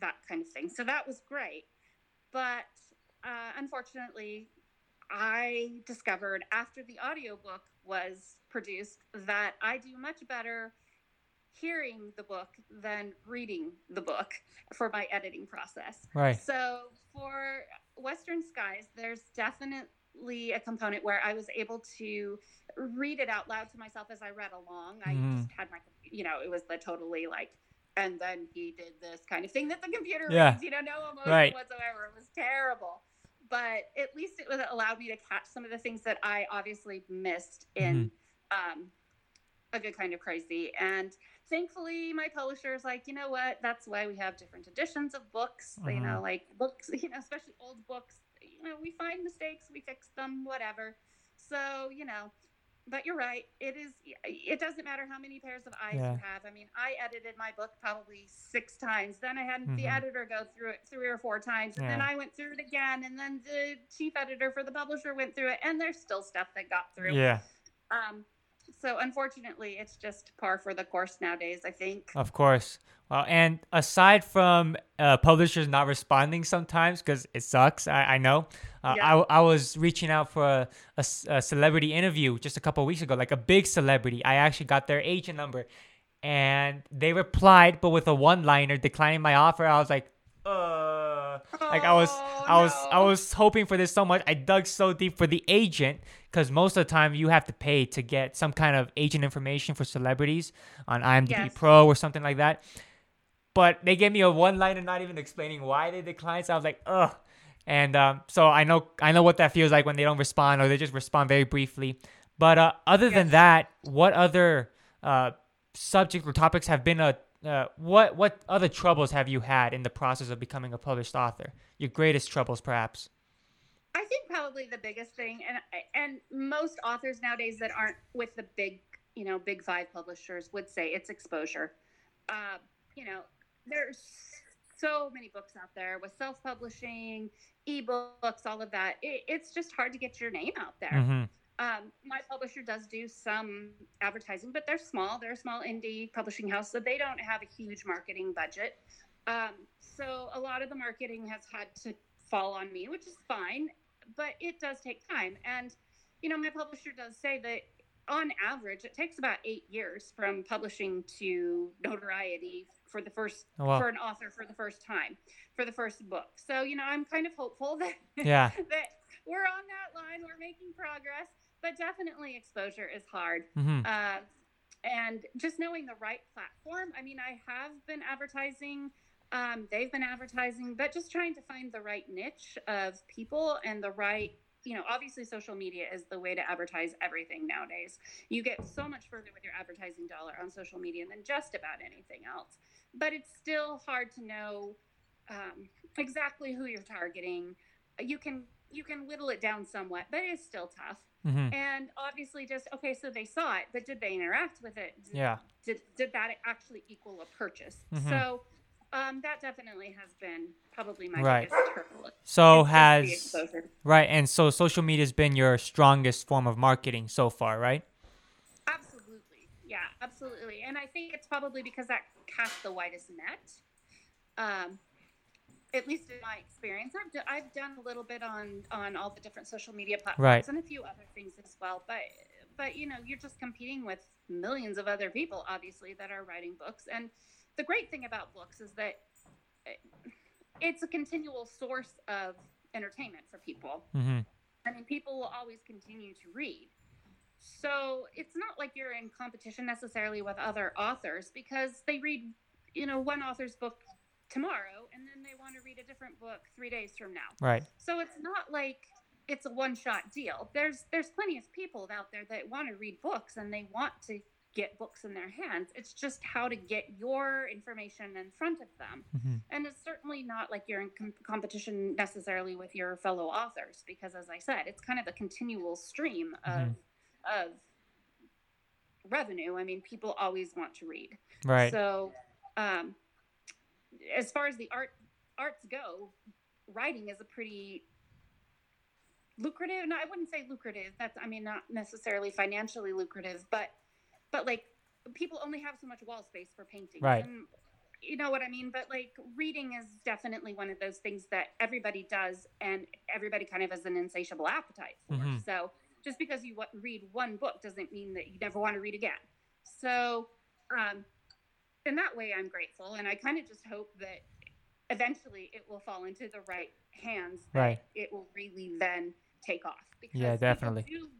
that kind of thing. So that was great. But uh, unfortunately, I discovered after the audiobook was produced that I do much better hearing the book than reading the book for my editing process. Right. So for Western Skies, there's definitely a component where I was able to read it out loud to myself as I read along. I Mhm. just had my, you know, it was the totally like, and then he did this kind of thing that the computer Yeah. reads, you know, no emotion Right. whatsoever. It was terrible. But at least it was allowed me to catch some of the things that I obviously missed in Mm-hmm. um, a good kind of crazy. And thankfully, my publisher is like, you know what? That's why we have different editions of books. You know, like books, <laughs> you know, especially old books. You know, we find mistakes, we fix them, whatever. So, you know, but you're right. It is. It doesn't matter how many pairs of eyes Yeah. you have. I mean, I edited my book probably six times. Then I had the Mhm. editor go through it three or four times, and then I went through it again, and then the chief editor for the publisher went through it, and there's still stuff that got through. Yeah. Um, so unfortunately, it's just par for the course nowadays. I think. Of course. Well, and aside from uh, publishers not responding sometimes because it sucks, I, I know. Uh, Yeah. I, I was reaching out for a a celebrity interview just a couple of weeks ago, like a big celebrity. I actually got their agent number, and they replied, but with a one-liner declining my offer. I was like, like I was, Oh, I was, I was hoping for this so much. I dug so deep for the agent because most of the time you have to pay to get some kind of agent information for celebrities on IMDb Yes. Pro or something like that. But they gave me a one liner, not even explaining why they declined. So I was like, ugh. And um, so I know, I know what that feels like when they don't respond or they just respond very briefly. But uh, other than that, what other uh, subjects or topics have been a uh, what what other troubles have you had in the process of becoming a published author? Your greatest troubles, perhaps. I think probably the biggest thing, and and most authors nowadays that aren't with the big, you know, big five publishers would say it's exposure. Uh, you know, there's so many books out there with self-publishing, ebooks, all of that. It, it's just hard to get your name out there. Mm-hmm. Um, my publisher does do some advertising, but they're small. They're a small indie publishing house, so they don't have a huge marketing budget. Um, so a lot of the marketing has had to fall on me, which is fine, but it does take time. And, you know, my publisher does say that on average, it takes about eight years from publishing to notoriety for the first, Oh, wow. for an author for the first time, for the first book. So, you know, I'm kind of hopeful <laughs> that Yeah. that we're on that line. We're making progress, but definitely exposure is hard. Mm-hmm. Uh, and just knowing the right platform. I mean, I have been advertising. Um, they've been advertising, but just trying to find the right niche of people and the right, you know, obviously social media is the way to advertise everything nowadays. You get so much further with your advertising dollar on social media than just about anything else. But it's still hard to know um, exactly who you're targeting. You can you can whittle it down somewhat, but it's still tough. Mm-hmm. And obviously, just okay, so they saw it, but did they interact with it? Did, Yeah. Did did that actually equal a purchase? Mhm. So um, that definitely has been probably my Right. biggest hurdle. So has right, and so social media has been your strongest form of marketing so far, right? Absolutely. Yeah, absolutely. And I think it's probably because that cast the widest net. Um, at least in my experience, I've, do- I've done a little bit on on all the different social media platforms Right. and a few other things as well. But but you know, you're just competing with millions of other people, obviously, that are writing books. And the great thing about books is that it's a continual source of entertainment for people. Mm-hmm. I mean, people will always continue to read. So it's not like you're in competition necessarily with other authors because they read, you know, one author's book tomorrow and then they want to read a different book three days from now. Right. So it's not like it's a one shot deal. There's there's plenty of people out there that want to read books and they want to get books in their hands. It's just how to get your information in front of them. hmm And it's certainly not like you're in com- competition necessarily with your fellow authors because as I said, it's kind of a continual stream of Mhm. of revenue. I mean, people always want to read. Right. So, um, as far as the art arts go, writing is a pretty lucrative. No, I wouldn't say lucrative. That's I mean not necessarily financially lucrative, but but like people only have so much wall space for painting. Right. And, you know what I mean? But like reading is definitely one of those things that everybody does, and everybody kind of has an insatiable appetite for. Mhm. So just because you read one book doesn't mean that you never want to read again. So, um, in that way, I'm grateful, and I kind of just hope that eventually it will fall into the right hands. That Right. It will really then take off. Because Yeah, definitely. do-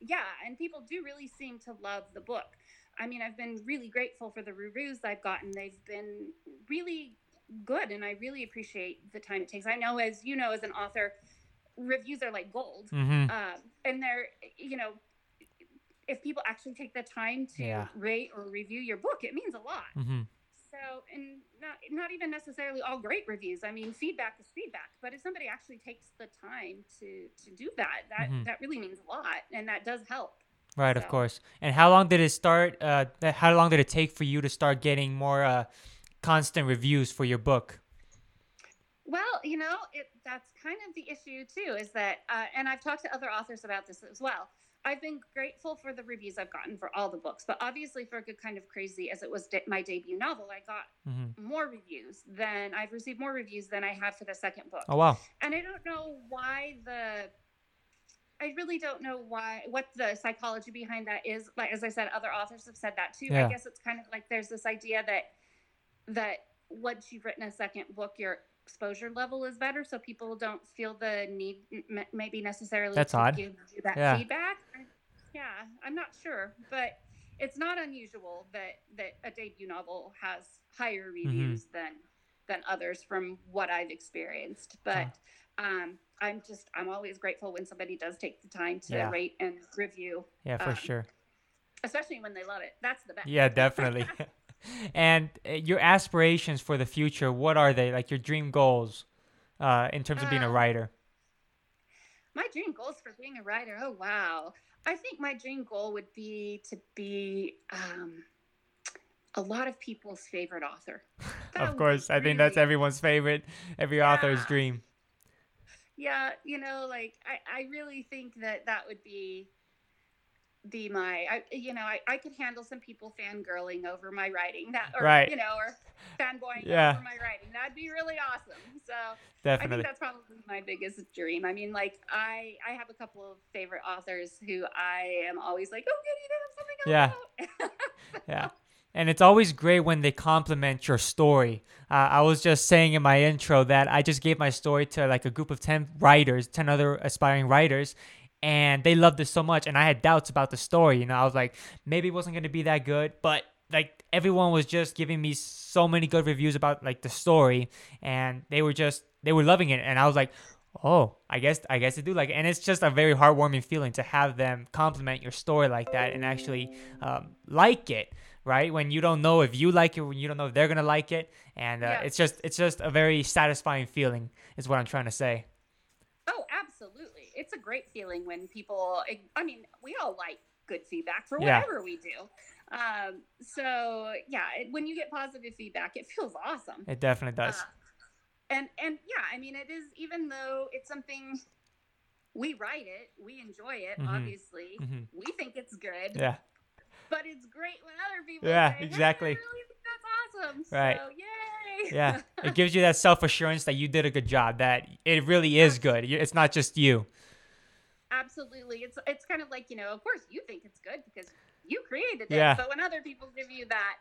yeah, and people do really seem to love the book. I mean, I've been really grateful for the reviews I've gotten. They've been really good, and I really appreciate the time it takes. I know, as you know, as an author, reviews are like gold hmm um, and they're you know if people actually take the time to Yeah. rate or review your book it means a lot hmm so and not not even necessarily all great reviews i mean feedback is feedback but if somebody actually takes the time to to do that that Mhm. that really means a lot and that does help Right, of course. And how long did it start? Uh, how long did it take for you to start getting more uh, constant reviews for your book? Well, you know, it that's kind of the issue too. Is that, uh, and I've talked to other authors about this as well. I've been grateful for the reviews I've gotten for all the books, but obviously for a Good Kind of Crazy, as it was de- my debut novel, I got hmm more reviews than I've received more reviews than I have for the second book. Oh wow. And I don't know why the I really don't know why what the psychology behind that is. Like as I said, other authors have said that too. Yeah. I guess it's kind of like there's this idea that that once you've written a second book, your exposure level is better, so people don't feel the need m- maybe necessarily That's to odd. give you that Yeah. feedback. Yeah, I'm not sure, but it's not unusual that that a debut novel has higher Mm-hmm. reviews than than others from what I've experienced. But um, I'm just I'm always grateful when somebody does take the time to Yeah. rate and review, Yeah, for Um, sure. especially when they love it. That's the best. Yeah, definitely. <laughs> and uh, your aspirations for the future, what are they? Like your dream goals uh, in terms of being a Um, writer? My dream goals for being a writer. Oh wow. I think my dream goal would be to be um, a lot of people's favorite author. <laughs> Of course, I think that's everyone's favorite, every author's dream. yeah you know like i, I really think that that would be be my I, you know I, I could handle some people fangirling over my writing that or Right. you know or fanboying Yeah. over my writing that'd be really awesome so Definitely. i think that's probably my biggest dream i mean like i i have a couple of favorite authors who i am always like oh good you have something Yeah. about <laughs> Yeah. And it's always great when they compliment your story. Uh, I was just saying in my intro that I just gave my story to like a group of 10 writers, 10 other aspiring writers, and they loved it so much. And I had doubts about the story. You know, I was like, maybe it wasn't going to be that good, but like everyone was just giving me so many good reviews about like the story, and they were just, they were loving it. And I was like, oh i guess i guess i do like it. and it's just a very heartwarming feeling to have them compliment your story like that and actually um, like it right when you don't know if you like it when you don't know if they're gonna like it and uh, Yeah. it's just it's just a very satisfying feeling is what i'm trying to say Oh, absolutely. It's a great feeling when people, I mean, we all like good feedback for Yeah. whatever we do. Um, so, yeah, it- when you get positive feedback, it feels awesome. it definitely does Uh, and, and yeah, I mean, it is, even though it's something we write it, we enjoy it, Mhm. obviously, Mhm. we think it's good, yeah but it's great when other people Yeah, say, exactly. Really that's awesome. Right. So, yay. yeah it gives you that self-assurance that you did a good job that it really <laughs> is good it's not just you Absolutely. It's it's kind of like, you know, of course you think it's good because you created it. Yeah. But when other people give you that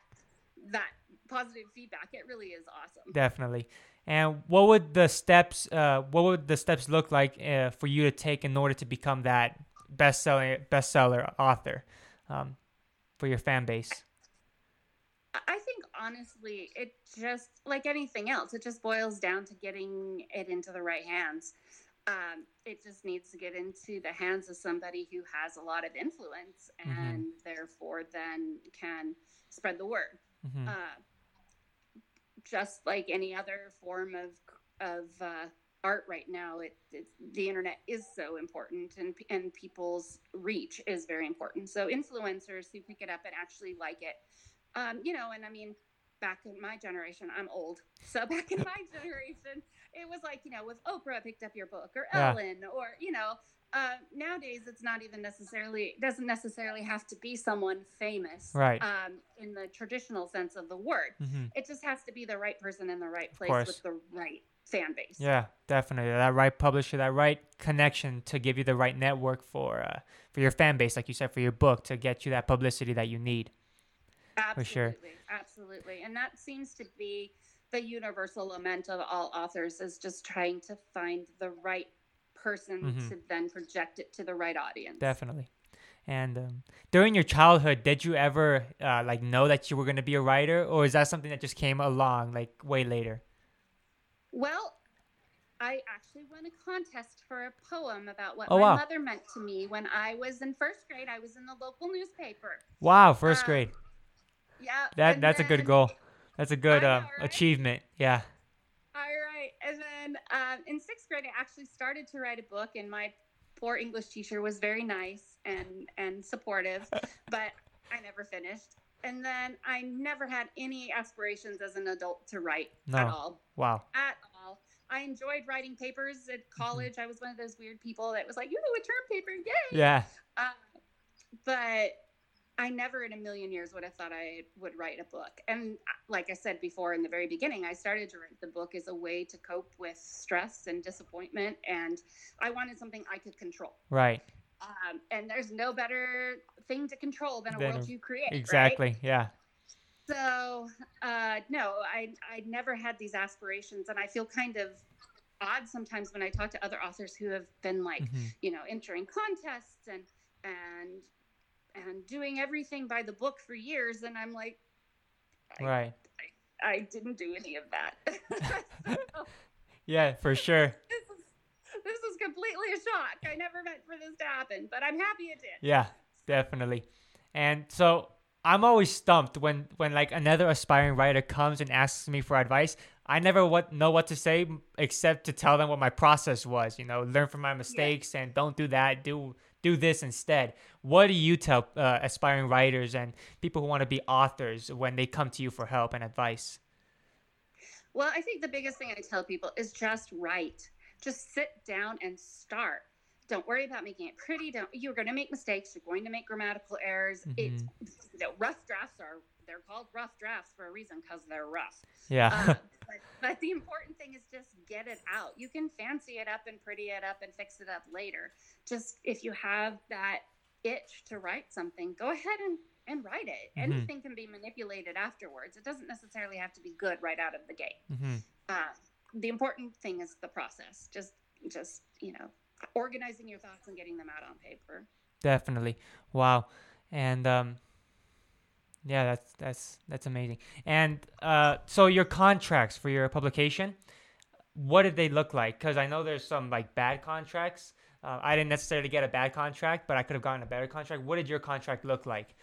that positive feedback, it really is awesome. definitely and what would the steps uh, what would the steps look like uh, for you to take in order to become that best-selling bestseller author um, for your fan base I- I think honestly, it just like anything else, it just boils down to getting it into the right hands. Um, it just needs to get into the hands of somebody who has a lot of influence Mhm. and therefore then can spread the word. Mhm. Uh, just like any other form of of uh, art right now, it, it the internet is so important, and and people's reach is very important. So influencers who pick it up and actually like it, um, you know, and I mean, back in my generation, I'm old, so back in my <laughs> generation, it was like you know, with Oprah picked up your book or Yeah. Ellen or you know. Uh, nowadays, it's not even necessarily doesn't necessarily have to be someone famous, Right. Um, in the traditional sense of the word Mhm. it just has to be the right person in the right place with the right fan base. Yeah, definitely. That right publisher, that right connection to give you the right network for uh, for your fan base, like you said, for your book to get you that publicity that you need. absolutely, sure. absolutely, and that seems to be the universal lament of all authors is just trying to find the right person Mhm. to then project it to the right audience. Definitely. And um, during your childhood, did you ever uh, like know that you were gonna be a writer, or is that something that just came along like way later? Well, I actually won a contest for a poem about what Oh, my wow. mother meant to me when I was in first grade. I was in the local newspaper. Wow, first Uh, grade. Yeah, That that's a good goal. That's a good I uh, right? achievement. Yeah. All right. And then um, in sixth grade, I actually started to write a book, and my poor English teacher was very nice and and supportive, but I never finished. And then I never had any aspirations as an adult to write at all. Wow. At all. I enjoyed writing papers Mm-hmm. at college. I was one of those weird people that was like, you know, a term paper, yay! Yeah. Uh, but I never in a million years would have thought I would write a book. And uh, like I said before in the very beginning, I started to write the book as a way to cope with stress and disappointment. And I wanted something I could control. Right. Um, and there's no better thing to control than a Than world you create. right? Exactly. Yeah. So, uh, no, I, I never had these aspirations. And I feel kind of odd sometimes when I talk to other authors who have been like, Mhm. you know, entering contests and, and, and doing everything by the book for years. And I'm like, I, Right. I didn't do any of that. So, <laughs> <laughs> Yeah, for sure. this is, this is completely a shock. I never meant for this to happen, but I'm happy it did. Yeah, definitely. And so I'm always stumped when when like another aspiring writer comes and asks me for advice. I never what know what to say except to tell them what my process was. You know, learn from my mistakes and don't do that. Do do this instead. What do you tell uh, aspiring writers and people who want to be authors when they come to you for help and advice? Well, I think the biggest thing I tell people is just write. Just sit down and start. Don't worry about making it pretty. Don't you're going to make mistakes. You're going to make grammatical errors. It's you know, rough drafts are they're called rough drafts for a reason because they're rough. Yeah. Uh, <laughs> but, but the important thing is just get it out. You can fancy it up and pretty it up and fix it up later. Just if you have that itch to write something, go ahead and and write it. Mhm. Anything can be manipulated afterwards. It doesn't necessarily have to be good right out of the gate hmm uh, the important thing is the process just just you know organizing your thoughts and getting them out on paper Definitely. Wow. And um yeah, that's that's that's amazing. And uh so your contracts for your publication, what did they look like? Cuz I know there's some like bad contracts. Uh, I didn't necessarily get a bad contract, but I could have gotten a better contract. What did your contract look like?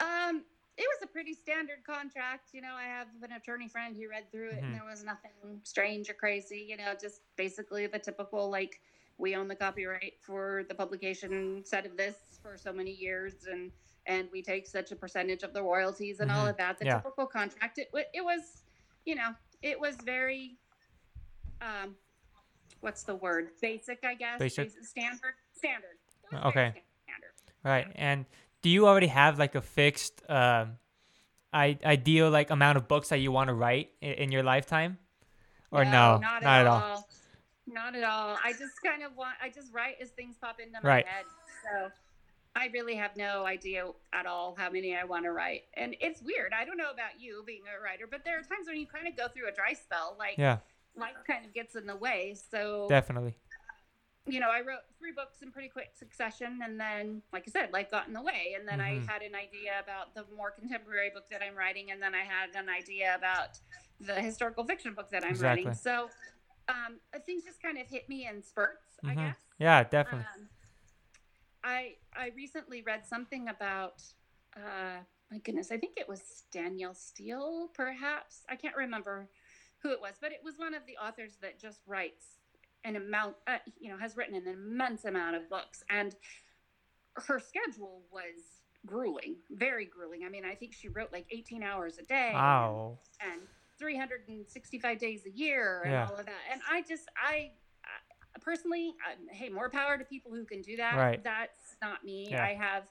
um it was a pretty standard contract you know i have an attorney friend who read through it Mhm. and there was nothing strange or crazy you know just basically the typical like we own the copyright for the publication set of this for so many years and and we take such a percentage of the royalties and all Mhm. of that the Yeah. typical contract it, it was you know it was very um what's the word basic i guess Basic. standard standard It Okay. standard Right. And do you already have like a fixed um I- ideal like amount of books that you want to write in, in your lifetime? Or no? not, at all. Not at all. I just kind of want. I just write as things pop into my Right. head. So I really have no idea at all how many I want to write, and it's weird. I don't know about you being a writer, but there are times when you kind of go through a dry spell, like Yeah, life kind of gets in the way. So definitely. you know, I wrote three books in pretty quick succession, and then, like I said, life got in the way, and then Mhm. I had an idea about the more contemporary book that I'm writing, and then I had an idea about the historical fiction book that I'm Exactly. writing. So um, uh, things just kind of hit me in spurts, I Mhm. guess. Yeah, definitely. Um, I I recently read something about uh, my goodness, I think it was Danielle Steel, perhaps. I can't remember who it was, but it was one of the authors that just writes an amount, uh, you know, has written an immense amount of books, and her schedule was grueling, very grueling. I mean, I think she wrote like 18 hours a day wow. and 365 days a year and Yeah. all of that. And I just, I, I personally, I, hey, more power to people who can do that. Right. That's not me. Yeah. I have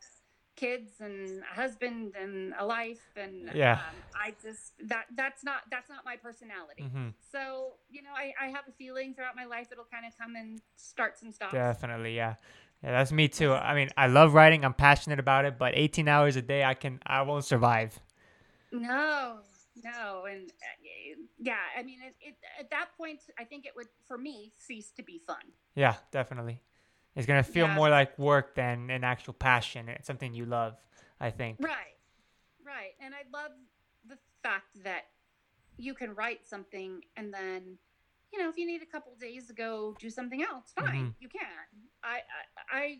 kids and a husband and a life and Yeah. um, I just that that's not that's not my personality. hmm So, you know, I, I have a feeling throughout my life it'll kind of come and starts and stops. Definitely, yeah. Yeah, that's me too. I mean, I love writing. I'm passionate about it, but 18 hours a day, I can, I won't survive. No, no, and uh, yeah, I mean, it, it at that point, I think it would for me cease to be fun. Yeah, definitely. It's gonna feel Yeah. more like work than an actual passion. It's something you love. I think. Right, right, and I love the fact that you can write something and then, you know, if you need a couple days to go do something else, fine, Mhm. you can. I, I, I.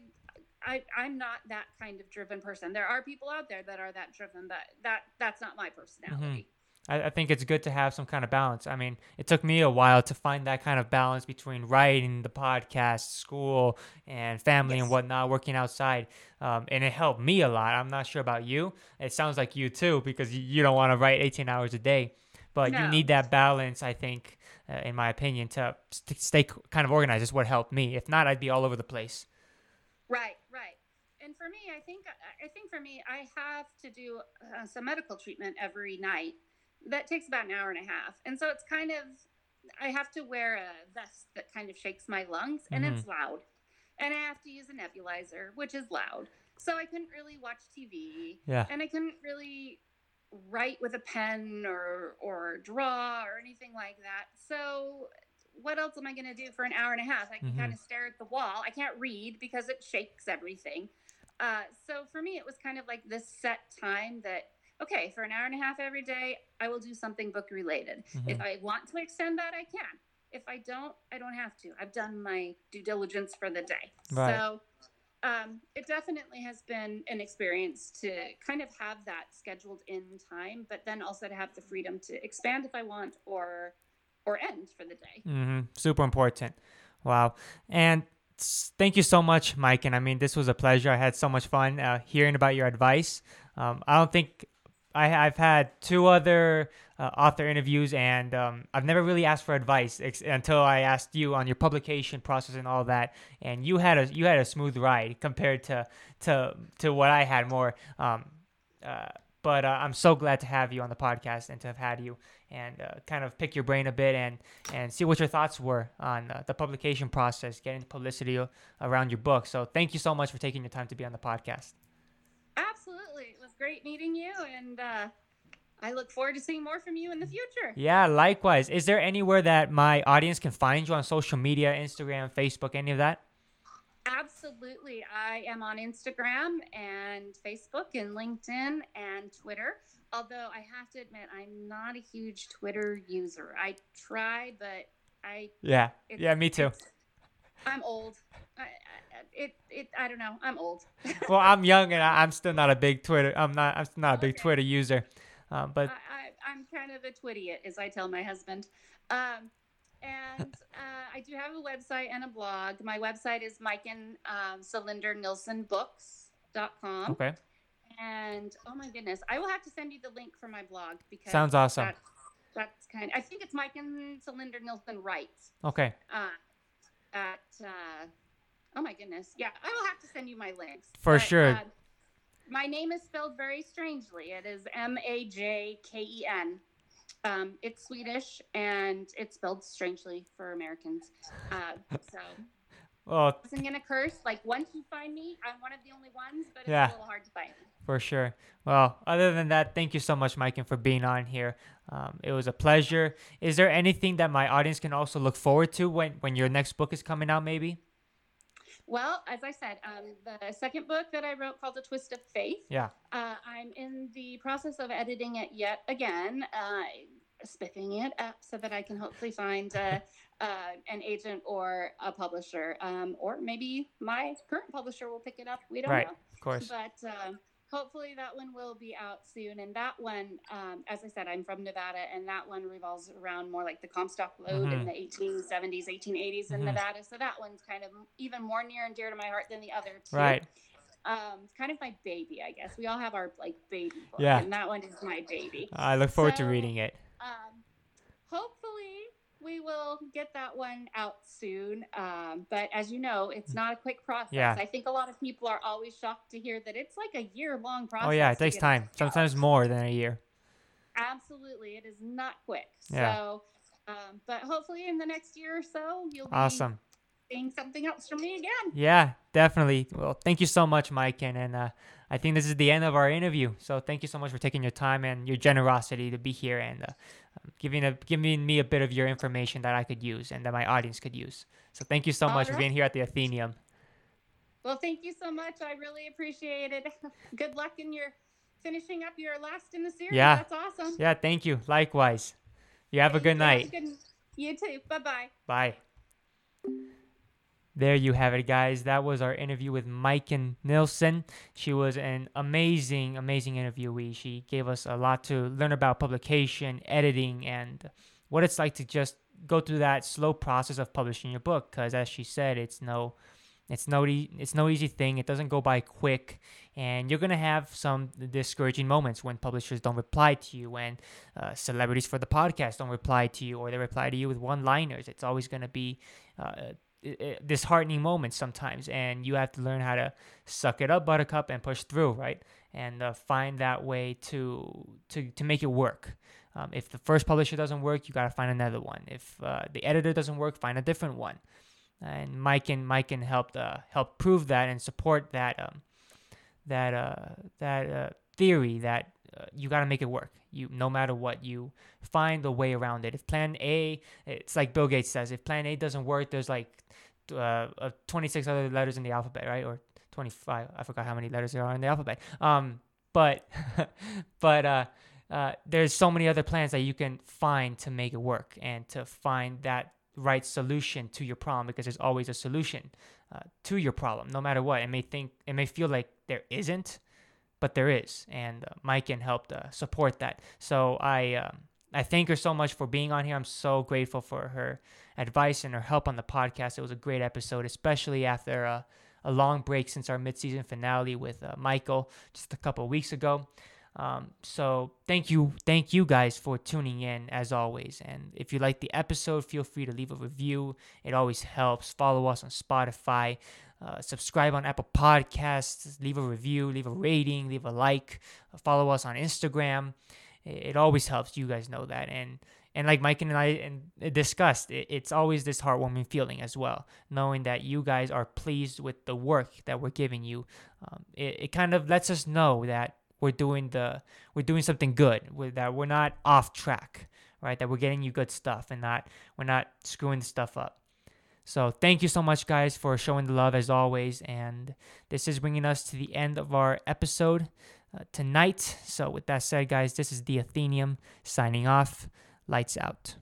I, I'm not that kind of driven person. There are people out there that are that driven, but that that's not my personality. I, I think it's good to have some kind of balance. I mean, it took me a while to find that kind of balance between writing, the podcast, school, and family and whatnot, working outside. Um, and it helped me a lot. I'm not sure about you. It sounds like you too, because you, don't want to write 18 hours a day. But you need that balance, I think, uh, in my opinion, to st- stay kind of organized. Is what helped me. If not, I'd be all over the place. Right, right. And for me, I think I think for me, I have to do uh, some medical treatment every night. That takes about an hour and a half, and so it's kind of I have to wear a vest that kind of shakes my lungs, and it's loud, and I have to use a nebulizer, which is loud. So I couldn't really watch TV, Yeah. and I couldn't really write with a pen or or draw or anything like that. So what else am I going to do for an hour and a half? I can Mhm. kind of stare at the wall. I can't read because it shakes everything. Uh, so for me, it was kind of like this set time that okay, for an hour and a half every day, I will do something book related. If Mhm. I want to extend that, I can. If I don't, I don't have to. I've done my due diligence for the day. Right. So um, it definitely has been an experience to kind of have that scheduled in time, but then also to have the freedom to expand if I want or or end for the day. hmm Super important. Wow. And thank you so much, Majken. And I mean, this was a pleasure. I had so much fun uh, hearing about your advice. Um, I don't think I, I've had two other uh, author interviews, and um, I've never really asked for advice ex- until I asked you on your publication process and all that. And you had a you had a smooth ride compared to to to what I had more. Um, uh, but uh, I'm so glad to have you on the podcast and to have had you and uh, kind of pick your brain a bit and and see what your thoughts were on uh, the publication process, getting publicity around your book. So thank you so much for taking your time to be on the podcast. Absolutely. Great meeting you and uh, I look forward to seeing more from you in the future. Yeah, likewise. Is there anywhere that my audience can find you on social media, Instagram, Facebook, any of that? Absolutely. I am on Instagram and Facebook and LinkedIn and Twitter. Although I have to admit, I'm not a huge Twitter user. I try, but I Yeah. Yeah, me too. I'm old. It, it, I don't know. I'm old. <laughs> Well, I'm young and I, I'm still not a big Twitter. I'm not. I'm still not a big Okay. Twitter user. Um, but I, I, I'm kind of a twitty, as I tell my husband. Um, and <laughs> uh, I do have a website and a blog. My website is Majken um, Cylinder Nilsson Books.com. okay, And oh my goodness, I will have to send you the link for my blog because sounds awesome. That's, that's kind. I think it's Majken Cylinder Nilsson Writes. Okay, Uh, at uh, oh my goodness, yeah, I will have to send you my links For But, sure. uh, my name is spelled very strangely. It is M A J K E N. Um, it's Swedish and it's spelled strangely for Americans. Uh, so <laughs> well, I wasn't gonna curse. Like once you find me, I'm one of the only ones, but it's Yeah. a little hard to find for sure. Well, other than that, thank you so much, Majken, and for being on here. Um, it was a pleasure. Is there anything that my audience can also look forward to when when your next book is coming out? Maybe. Well, as I said, um, the second book that I wrote called A Twist of Faith. Yeah. Uh, I'm in the process of editing it yet again, uh, spiffing it up so that I can hopefully find uh, <laughs> uh, an agent or a publisher, um, or maybe my current publisher will pick it up. We don't Right. know. Of course. But um, hopefully that one will be out soon. And that one, um, as I said, I'm from Nevada, and that one revolves around more like the Comstock Lode Mhm. in the 1870s, 1880s in Mhm. Nevada. So that one's kind of even more near and dear to my heart than the other two. Right. Um, it's kind of my baby, I guess. We all have our like baby book, Yeah. and that one is my baby. I look forward to reading it. Um, hopefully, we will get that one out soon. Um, but as you know, it's not a quick process. Yeah. I think a lot of people are always shocked to hear that it's like a year long process. Oh yeah, it takes time. Sometimes more than a year. Absolutely, it is not quick. Yeah. So, um, but hopefully, in the next year or so, you'll be Awesome. seeing something else from me again. Yeah, definitely. Well, thank you so much, Majken, and, and uh, I think this is the end of our interview. So thank you so much for taking your time and your generosity to be here and uh, giving a giving me a bit of your information that I could use and that my audience could use. So thank you so much for being here at the Athenium. Well, thank you so much. I really appreciate it. <laughs> Good luck in your finishing up your last in the series. Yeah. That's awesome. Yeah, thank you. Likewise. You have a good you. Have a night. good- you too. Bye bye bye. There you have it, guys. That was our interview with Majken Nilsson. She was an amazing, amazing interviewee. She gave us a lot to learn about publication, editing, and what it's like to just go through that slow process of publishing your book. Because as she said, it's no, it's no, it's no easy thing. It doesn't go by quick, and you're gonna have some discouraging moments when publishers don't reply to you, when uh, celebrities for the podcast don't reply to you, or they reply to you with one-liners. It's always gonna be uh, disheartening moments sometimes, and you have to learn how to suck it up, Buttercup, and push through, right? And uh, find that way to to to make it work. Um, if the first publisher doesn't work, you gotta find another one. If uh, the editor doesn't work, find a different one. And Mike and Mike can help uh, help prove that and support that um, that uh, that uh, theory that uh, you gotta make it work. You no matter what, you find a way around it. If Plan A, it's like Bill Gates says, if Plan A doesn't work, there's like uh, uh, 26 other letters in the alphabet, right? Or 25. I forgot how many letters there are in the alphabet. Um, but <laughs> but uh, uh, there's so many other plans that you can find to make it work and to find that right solution to your problem because there's always a solution uh, to your problem, no matter what. It may think it may feel like there isn't, but there is, and uh, Majken can help uh, support that. So I um, I thank her so much for being on here. I'm so grateful for her advice and her help on the podcast. It was a great episode, especially after uh, a long break since our mid-season finale with uh, Michael just a couple weeks ago. Um, so thank you, thank you guys for tuning in as always. And if you like the episode, feel free to leave a review. It always helps. Follow us on Spotify. Uh, subscribe on Apple Podcasts. Leave a review. Leave a rating. Leave a like. follow us on Instagram. It, always helps. You guys know that. And and like Majken and I discussed, it, it's always this heartwarming feeling as well, knowing that you guys are pleased with the work that we're giving you. Um, it, it kind of lets us know that we're doing the we're doing something good with that we're not off track right that we're getting you good stuff and not we're not screwing stuff up so thank you so much guys for showing the love as always and this is bringing us to the end of our episode uh, tonight. So with that said guys this is the athenium signing off. Lights out